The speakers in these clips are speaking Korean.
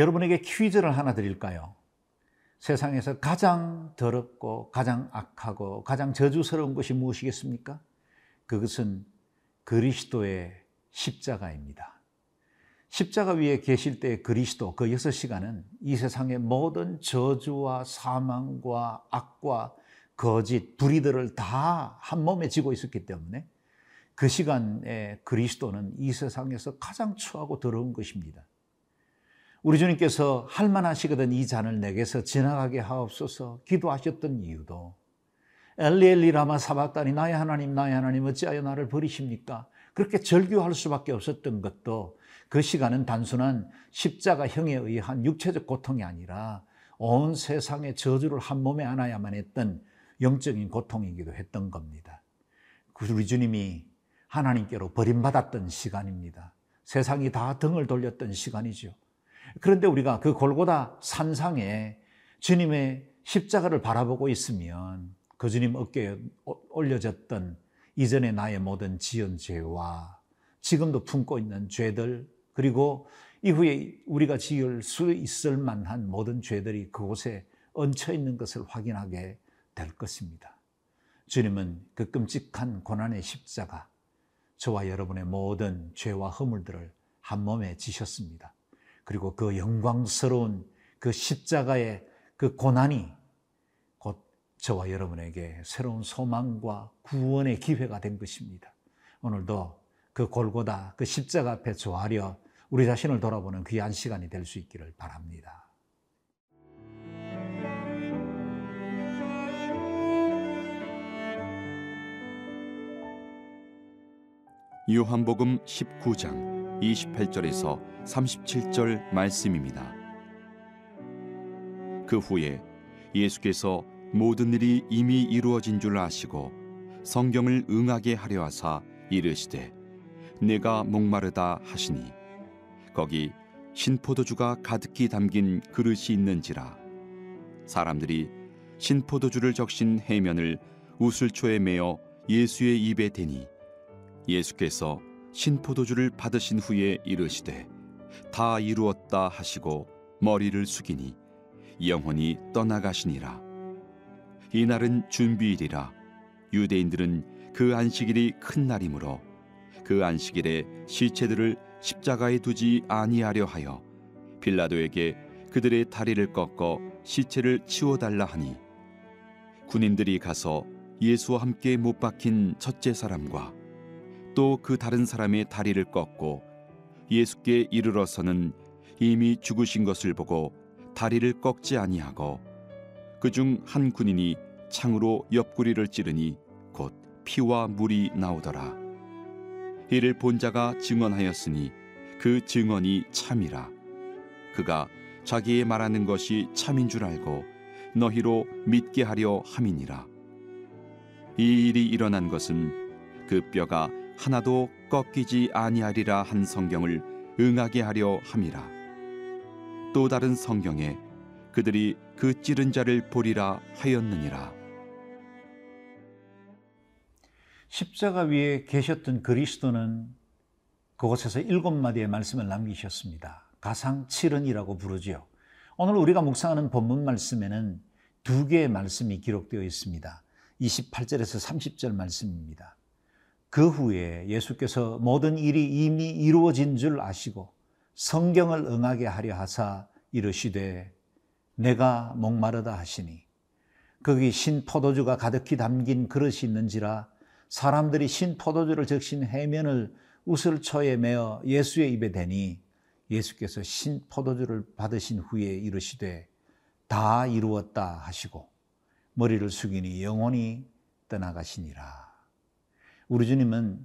여러분에게 퀴즈를 하나 드릴까요? 세상에서 가장 더럽고 가장 악하고 가장 저주스러운 것이 무엇이겠습니까? 그것은 그리스도의 십자가입니다. 십자가 위에 계실 때 그리스도 그 여섯 시간은 이 세상의 모든 저주와 사망과 악과 거짓, 불의들을 다 한 몸에 지고 있었기 때문에 그 시간에 그리스도는 이 세상에서 가장 추하고 더러운 것입니다. 우리 주님께서 할만하시거든 이 잔을 내게서 지나가게 하옵소서 기도하셨던 이유도 엘리엘리 라마 사박다니 나의 하나님 나의 하나님 어찌하여 나를 버리십니까? 그렇게 절규할 수밖에 없었던 것도 그 시간은 단순한 십자가형에 의한 육체적 고통이 아니라 온 세상의 저주를 한 몸에 안아야만 했던 영적인 고통이기도 했던 겁니다. 우리 주님이 하나님께로 버림받았던 시간입니다. 세상이 다 등을 돌렸던 시간이죠. 그런데 우리가 그 골고다 산상에 주님의 십자가를 바라보고 있으면 그 주님 어깨에 올려졌던 이전의 나의 모든 지은 죄와 지금도 품고 있는 죄들 그리고 이후에 우리가 지을 수 있을 만한 모든 죄들이 그곳에 얹혀 있는 것을 확인하게 될 것입니다. 주님은 그 끔찍한 고난의 십자가, 저와 여러분의 모든 죄와 허물들을 한 몸에 지셨습니다. 그리고 그 영광스러운 그 십자가의 그 고난이 곧 저와 여러분에게 새로운 소망과 구원의 기회가 된 것입니다. 오늘도 그 골고다 그 십자가 앞에 조아려 우리 자신을 돌아보는 귀한 시간이 될 수 있기를 바랍니다. 요한복음 19장 28절에서 37절 말씀입니다. 그 후에 예수께서 모든 일이 이미 이루어진 줄 아시고 성경을 응하게 하려 하사 이르시되 내가 목마르다 하시니 거기 신포도주가 가득히 담긴 그릇이 있는지라 사람들이 신포도주를 적신 해면을 우슬초에 매어 예수의 입에 대니 예수께서 신포도주를 받으신 후에 이르시되 다 이루었다 하시고 머리를 숙이니 영혼이 떠나가시니라. 이날은 준비일이라. 유대인들은 그 안식일이 큰 날이므로 그 안식일에 시체들을 십자가에 두지 아니하려 하여 빌라도에게 그들의 다리를 꺾어 시체를 치워 달라 하니 군인들이 가서 예수와 함께 못 박힌 첫째 사람과 또 그 다른 사람의 다리를 꺾고 예수께 이르러서는 이미 죽으신 것을 보고 다리를 꺾지 아니하고 그 중 한 군인이 창으로 옆구리를 찌르니 곧 피와 물이 나오더라. 이를 본 자가 증언하였으니 그 증언이 참이라. 그가 자기의 말하는 것이 참인 줄 알고 너희로 믿게 하려 함이니라. 이 일이 일어난 것은 그 뼈가 하나도 꺾이지 아니하리라 한 성경을 응하게 하려 함이라. 또 다른 성경에 그들이 그 찌른 자를 보리라 하였느니라. 십자가 위에 계셨던 그리스도는 그곳에서 일곱 마디의 말씀을 남기셨습니다. 가상 칠은이라고 부르지요. 오늘 우리가 묵상하는 본문 말씀에는 두 개의 말씀이 기록되어 있습니다. 28절에서 30절 말씀입니다. 그 후에 예수께서 모든 일이 이미 이루어진 줄 아시고 성경을 응하게 하려 하사 이르시되 내가 목마르다 하시니 거기 신 포도주가 가득히 담긴 그릇이 있는지라 사람들이 신 포도주를 적신 해면을 우슬초에 매어 예수의 입에 대니 예수께서 신 포도주를 받으신 후에 이르시되 다 이루었다 하시고 머리를 숙이니 영원히 떠나가시니라. 우리 주님은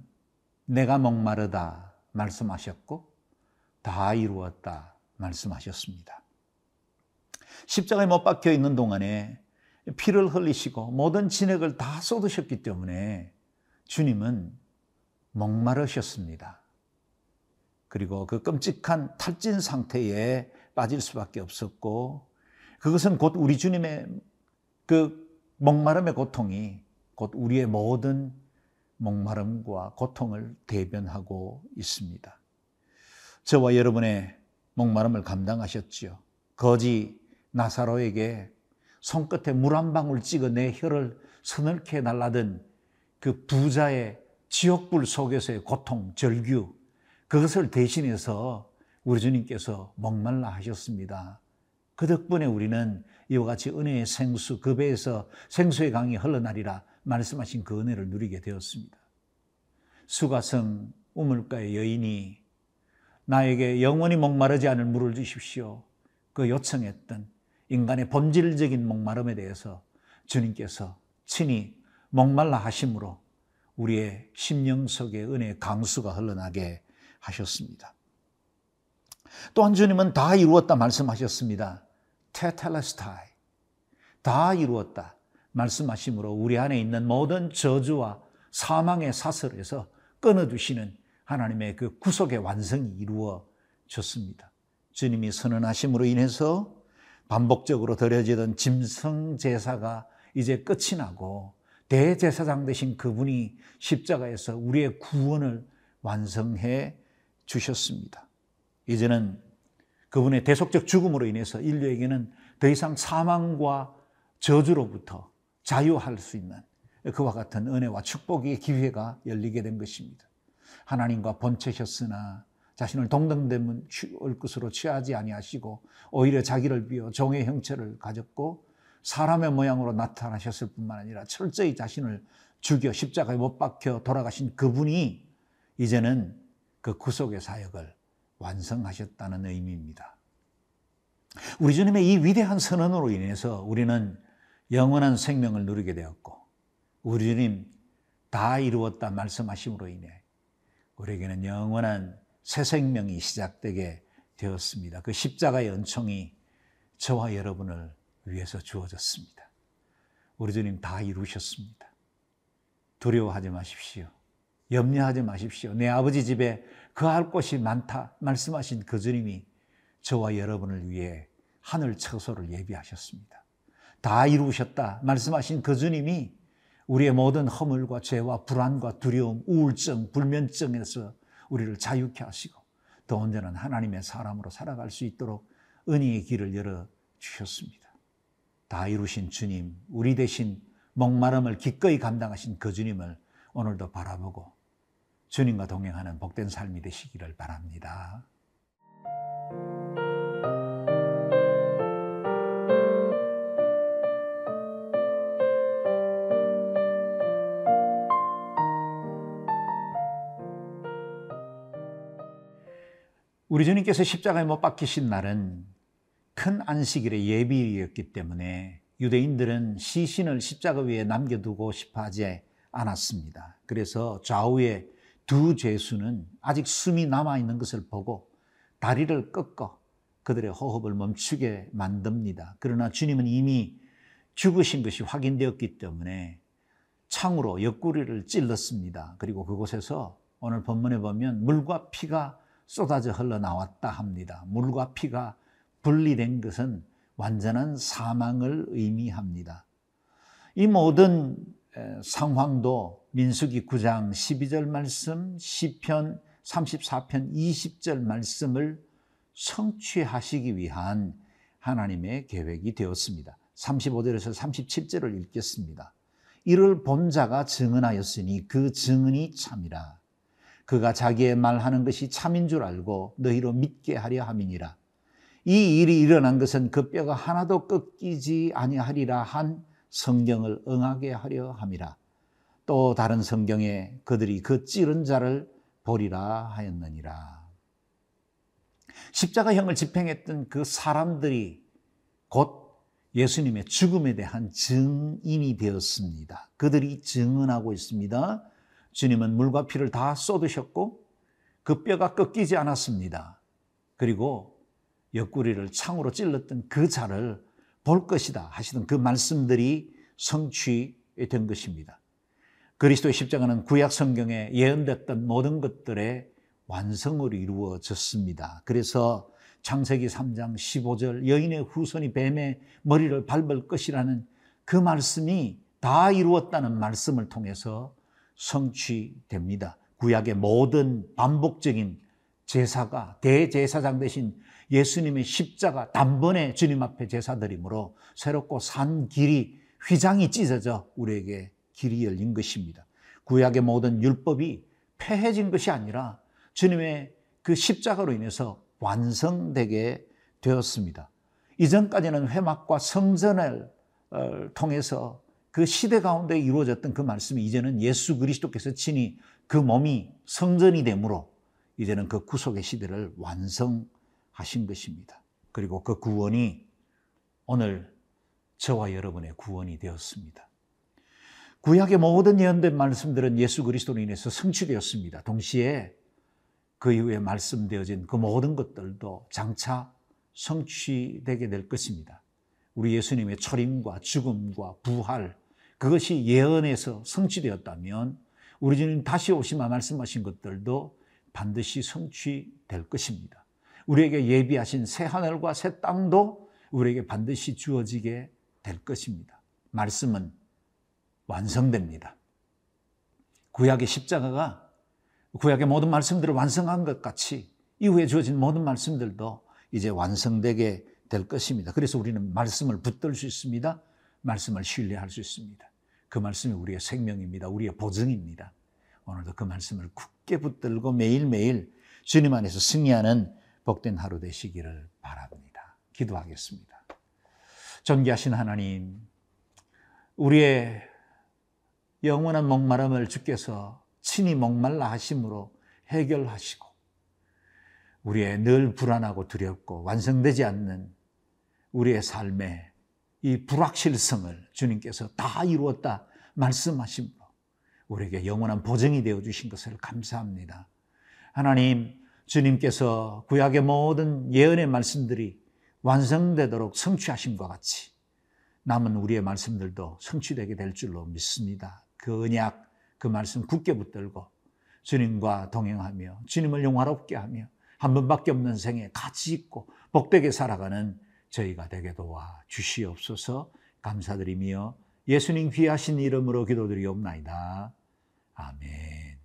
내가 목마르다 말씀하셨고 다 이루었다 말씀하셨습니다. 십자가에 못 박혀 있는 동안에 피를 흘리시고 모든 진액을 다 쏟으셨기 때문에 주님은 목마르셨습니다. 그리고 그 끔찍한 탈진 상태에 빠질 수밖에 없었고 그것은 곧 우리 주님의 그 목마름의 고통이 곧 우리의 모든 목마름과 고통을 대변하고 있습니다. 저와 여러분의 목마름을 감당하셨지요. 거지 나사로에게 손끝에 물 한 방울 찍어 내 혀를 서늘케 날라던 그 부자의 지옥불 속에서의 고통, 절규, 그것을 대신해서 우리 주님께서 목말라 하셨습니다. 그 덕분에 우리는 이와 같이 은혜의 생수, 그 배에서 생수의 강이 흘러나리라 말씀하신 그 은혜를 누리게 되었습니다. 수가성 우물가의 여인이 나에게 영원히 목마르지 않을 물을 주십시오. 그 요청했던 인간의 본질적인 목마름에 대해서 주님께서 친히 목말라 하심으로 우리의 심령 속에 은혜의 강수가 흘러나게 하셨습니다. 또한 주님은 다 이루었다 말씀하셨습니다. 테텔레스타이. 다 이루었다. 말씀하심으로 우리 안에 있는 모든 저주와 사망의 사슬에서 끊어주시는 하나님의 그 구속의 완성이 이루어졌습니다. 주님이 선언하심으로 인해서 반복적으로 드려지던 짐승 제사가 이제 끝이 나고 대제사장 되신 그분이 십자가에서 우리의 구원을 완성해 주셨습니다. 이제는 그분의 대속적 죽음으로 인해서 인류에게는 더 이상 사망과 저주로부터 자유할 수 있는 그와 같은 은혜와 축복의 기회가 열리게 된 것입니다. 하나님과 번체셨으나 자신을 동등됨을 것으로 취하지 아니하시고 오히려 자기를 비워 종의 형체를 가졌고 사람의 모양으로 나타나셨을 뿐만 아니라 철저히 자신을 죽여 십자가에 못 박혀 돌아가신 그분이 이제는 그 구속의 사역을 완성하셨다는 의미입니다. 우리 주님의 이 위대한 선언으로 인해서 우리는 영원한 생명을 누리게 되었고 우리 주님 다 이루었다 말씀하심으로 인해 우리에게는 영원한 새 생명이 시작되게 되었습니다. 그 십자가의 은총이 저와 여러분을 위해서 주어졌습니다. 우리 주님 다 이루셨습니다. 두려워하지 마십시오. 염려하지 마십시오. 내 아버지 집에 그 할 곳이 많다 말씀하신 그 주님이 저와 여러분을 위해 하늘 처소를 예비하셨습니다. 다 이루셨다 말씀하신 그 주님이 우리의 모든 허물과 죄와 불안과 두려움, 우울증, 불면증에서 우리를 자유케 하시고 더 온전한 하나님의 사람으로 살아갈 수 있도록 은혜의 길을 열어 주셨습니다. 다 이루신 주님, 우리 대신 목마름을 기꺼이 감당하신 그 주님을 오늘도 바라보고 주님과 동행하는 복된 삶이 되시기를 바랍니다. 우리 주님께서 십자가에 못 박히신 날은 큰 안식일의 예비일이었기 때문에 유대인들은 시신을 십자가 위에 남겨두고 싶어 하지 않았습니다. 그래서 좌우에 두 죄수는 아직 숨이 남아있는 것을 보고 다리를 꺾어 그들의 호흡을 멈추게 만듭니다. 그러나 주님은 이미 죽으신 것이 확인되었기 때문에 창으로 옆구리를 찔렀습니다. 그리고 그곳에서 오늘 본문에 보면 물과 피가 쏟아져 흘러나왔다 합니다. 물과 피가 분리된 것은 완전한 사망을 의미합니다. 이 모든 상황도 민수기 9장 12절 말씀, 시편 34편 20절 말씀을 성취하시기 위한 하나님의 계획이 되었습니다. 35절에서 37절을 읽겠습니다. 이를 본 자가 증언하였으니 그 증언이 참이라. 그가 자기의 말하는 것이 참인 줄 알고 너희로 믿게 하려 함이니라. 이 일이 일어난 것은 그 뼈가 하나도 꺾이지 아니하리라 한 성경을 응하게 하려 함이라. 또 다른 성경에 그들이 그 찌른 자를 보리라 하였느니라. 십자가형을 집행했던 그 사람들이 곧 예수님의 죽음에 대한 증인이 되었습니다. 그들이 증언하고 있습니다. 주님은 물과 피를 다 쏟으셨고 그 뼈가 꺾이지 않았습니다. 그리고 옆구리를 창으로 찔렀던 그 자를 볼 것이다 하시던 그 말씀들이 성취된 것입니다. 그리스도의 십자가는 구약 성경에 예언됐던 모든 것들의 완성으로 이루어졌습니다. 그래서 창세기 3장 15절 여인의 후손이 뱀의 머리를 밟을 것이라는 그 말씀이 다 이루었다는 말씀을 통해서 성취됩니다. 구약의 모든 반복적인 제사가 대제사장 대신 예수님의 십자가 단번에 주님 앞에 제사드림으로 새롭고 산 길이 휘장이 찢어져 우리에게 길이 열린 것입니다. 구약의 모든 율법이 폐해진 것이 아니라 주님의 그 십자가로 인해서 완성되게 되었습니다. 이전까지는 회막과 성전을 어, 통해서 그 시대 가운데 이루어졌던 그 말씀이 이제는 예수 그리스도께서 친히 그 몸이 성전이 되므로 이제는 그 구속의 시대를 완성하신 것입니다. 그리고 그 구원이 오늘 저와 여러분의 구원이 되었습니다. 구약의 모든 예언된 말씀들은 예수 그리스도로 인해서 성취되었습니다. 동시에 그 이후에 말씀되어진 그 모든 것들도 장차 성취되게 될 것입니다. 우리 예수님의 초림과 죽음과 부활, 그것이 예언에서 성취되었다면 우리 주님 다시 오시마 말씀하신 것들도 반드시 성취될 것입니다. 우리에게 예비하신 새 하늘과 새 땅도 우리에게 반드시 주어지게 될 것입니다. 말씀은 완성됩니다. 구약의 십자가가 구약의 모든 말씀들을 완성한 것 같이 이후에 주어진 모든 말씀들도 이제 완성되게 될 것입니다. 그래서 우리는 말씀을 붙들 수 있습니다. 말씀을 신뢰할 수 있습니다. 그 말씀이 우리의 생명입니다. 우리의 보증입니다. 오늘도 그 말씀을 굳게 붙들고 매일매일 주님 안에서 승리하는 복된 하루 되시기를 바랍니다. 기도하겠습니다. 존귀하신 하나님, 우리의 영원한 목마름을 주께서 친히 목말라 하심으로 해결하시고 우리의 늘 불안하고 두렵고 완성되지 않는 우리의 삶의 이 불확실성을 주님께서 다 이루었다 말씀하심으로 우리에게 영원한 보증이 되어 주신 것을 감사합니다. 하나님, 주님께서 구약의 모든 예언의 말씀들이 완성되도록 성취하심과 같이 남은 우리의 말씀들도 성취되게 될 줄로 믿습니다. 그 언약, 그 말씀 굳게 붙들고 주님과 동행하며 주님을 영화롭게 하며 한 번밖에 없는 생에 가치 있고 복되게 살아가는 저희가 되게 도와 주시옵소서 감사드리며 예수님 귀하신 이름으로 기도드리옵나이다. 아멘.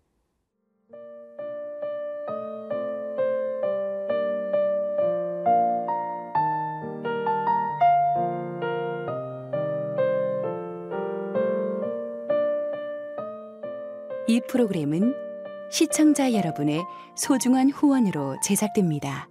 이 프로그램은 시청자 여러분의 소중한 후원으로 제작됩니다.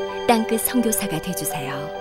땅끝 성교사가 되주세요